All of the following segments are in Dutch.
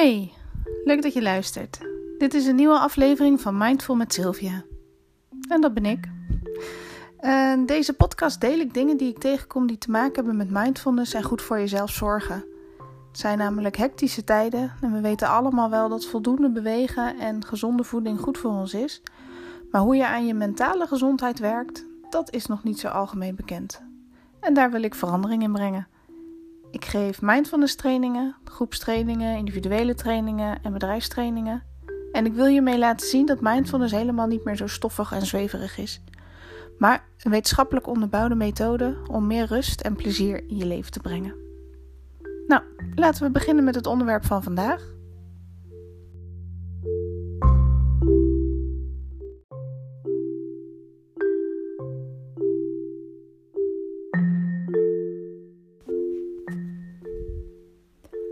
Hey, leuk dat je luistert. Dit is een nieuwe aflevering van Mindful met Sylvia. En dat ben ik. In deze podcast deel ik dingen die ik tegenkom die te maken hebben met mindfulness en goed voor jezelf zorgen. Het zijn namelijk hectische tijden en we weten allemaal wel dat voldoende bewegen en gezonde voeding goed voor ons is. Maar hoe je aan je mentale gezondheid werkt, dat is nog niet zo algemeen bekend. En daar wil ik verandering in brengen. Ik geef mindfulness trainingen, groepstrainingen, individuele trainingen en bedrijfstrainingen. En ik wil hiermee laten zien dat mindfulness helemaal niet meer zo stoffig en zweverig is. Maar een wetenschappelijk onderbouwde methode om meer rust en plezier in je leven te brengen. Nou, laten we beginnen met het onderwerp van vandaag.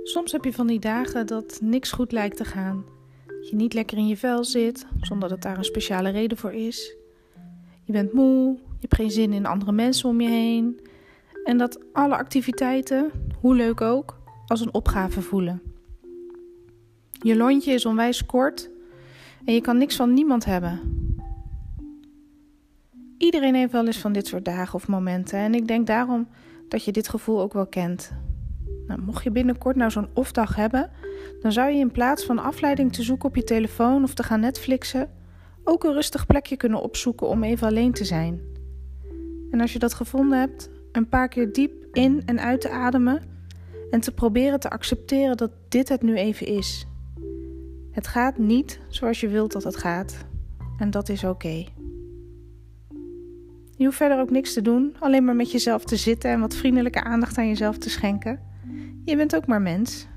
Soms heb je van die dagen dat niks goed lijkt te gaan. Dat je niet lekker in je vel zit, zonder dat daar een speciale reden voor is. Je bent moe, je hebt geen zin in andere mensen om je heen. En dat alle activiteiten, hoe leuk ook, als een opgave voelen. Je lontje is onwijs kort en je kan niks van niemand hebben. Iedereen heeft wel eens van dit soort dagen of momenten en ik denk daarom dat je dit gevoel ook wel kent. Nou, mocht je binnenkort nou zo'n off-dag hebben, dan zou je in plaats van afleiding te zoeken op je telefoon of te gaan Netflixen, ook een rustig plekje kunnen opzoeken om even alleen te zijn. En als je dat gevonden hebt, een paar keer diep in en uit te ademen en te proberen te accepteren dat dit het nu even is. Het gaat niet zoals je wilt dat het gaat. En dat is oké. Je hoeft verder ook niks te doen, alleen maar met jezelf te zitten en wat vriendelijke aandacht aan jezelf te schenken. Je bent ook maar mens.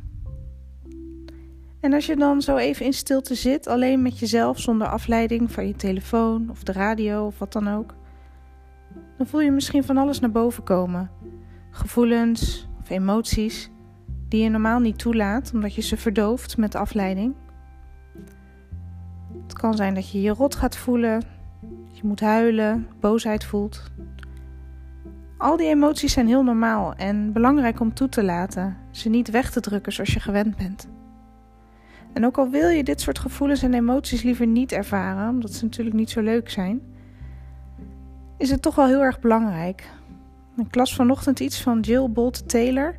En als je dan zo even in stilte zit, alleen met jezelf, zonder afleiding van je telefoon of de radio of wat dan ook, dan voel je misschien van alles naar boven komen. Gevoelens of emoties die je normaal niet toelaat omdat je ze verdooft met afleiding. Het kan zijn dat je je rot gaat voelen, je moet huilen, boosheid voelt, al die emoties zijn heel normaal en belangrijk om toe te laten, ze niet weg te drukken zoals je gewend bent. En ook al wil je dit soort gevoelens en emoties liever niet ervaren, omdat ze natuurlijk niet zo leuk zijn, is het toch wel heel erg belangrijk. Ik las vanochtend iets van Jill Bolt Taylor.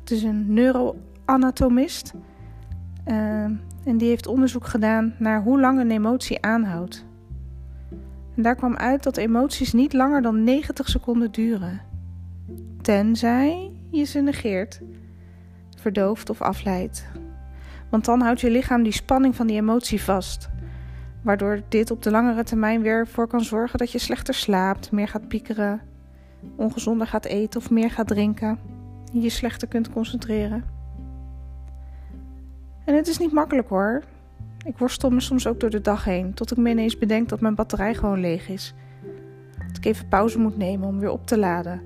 Het is een neuroanatomist. Uh, en die heeft onderzoek gedaan naar hoe lang een emotie aanhoudt. En daar kwam uit dat emoties niet langer dan 90 seconden duren. Tenzij je ze negeert, verdooft of afleidt. Want dan houdt je lichaam die spanning van die emotie vast. Waardoor dit op de langere termijn weer voor kan zorgen dat je slechter slaapt, meer gaat piekeren, ongezonder gaat eten of meer gaat drinken. Je je slechter kunt concentreren. En het is niet makkelijk hoor. Ik worstel me soms ook door de dag heen, tot ik me ineens bedenk dat mijn batterij gewoon leeg is. Dat ik even pauze moet nemen om weer op te laden.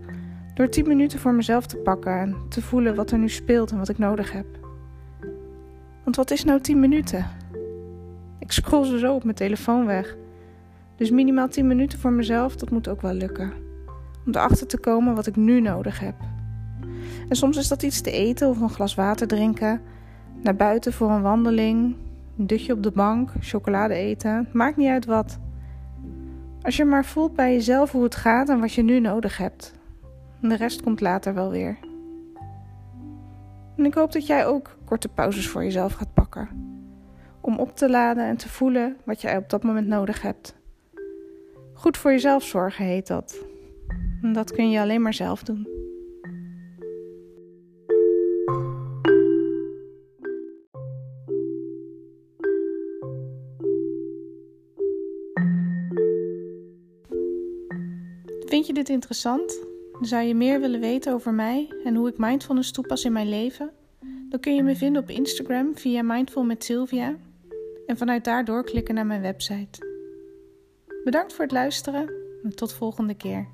Door 10 minuten voor mezelf te pakken en te voelen wat er nu speelt en wat ik nodig heb. Want wat is nou 10 minuten? Ik scroll ze zo op mijn telefoon weg. Dus minimaal 10 minuten voor mezelf, dat moet ook wel lukken. Om erachter te komen wat ik nu nodig heb. En soms is dat iets te eten of een glas water drinken, naar buiten voor een wandeling, dutje op de bank, chocolade eten, maakt niet uit wat. Als je maar voelt bij jezelf hoe het gaat en wat je nu nodig hebt. de rest komt later wel weer. En ik hoop dat jij ook korte pauzes voor jezelf gaat pakken. Om op te laden en te voelen wat jij op dat moment nodig hebt. Goed voor jezelf zorgen heet dat. En dat kun je alleen maar zelf doen. Vind je dit interessant? Zou je meer willen weten over mij en hoe ik mindfulness toepas in mijn leven? Dan kun je me vinden op Instagram via Mindful met Sylvia en vanuit daar doorklikken naar mijn website. Bedankt voor het luisteren en tot volgende keer.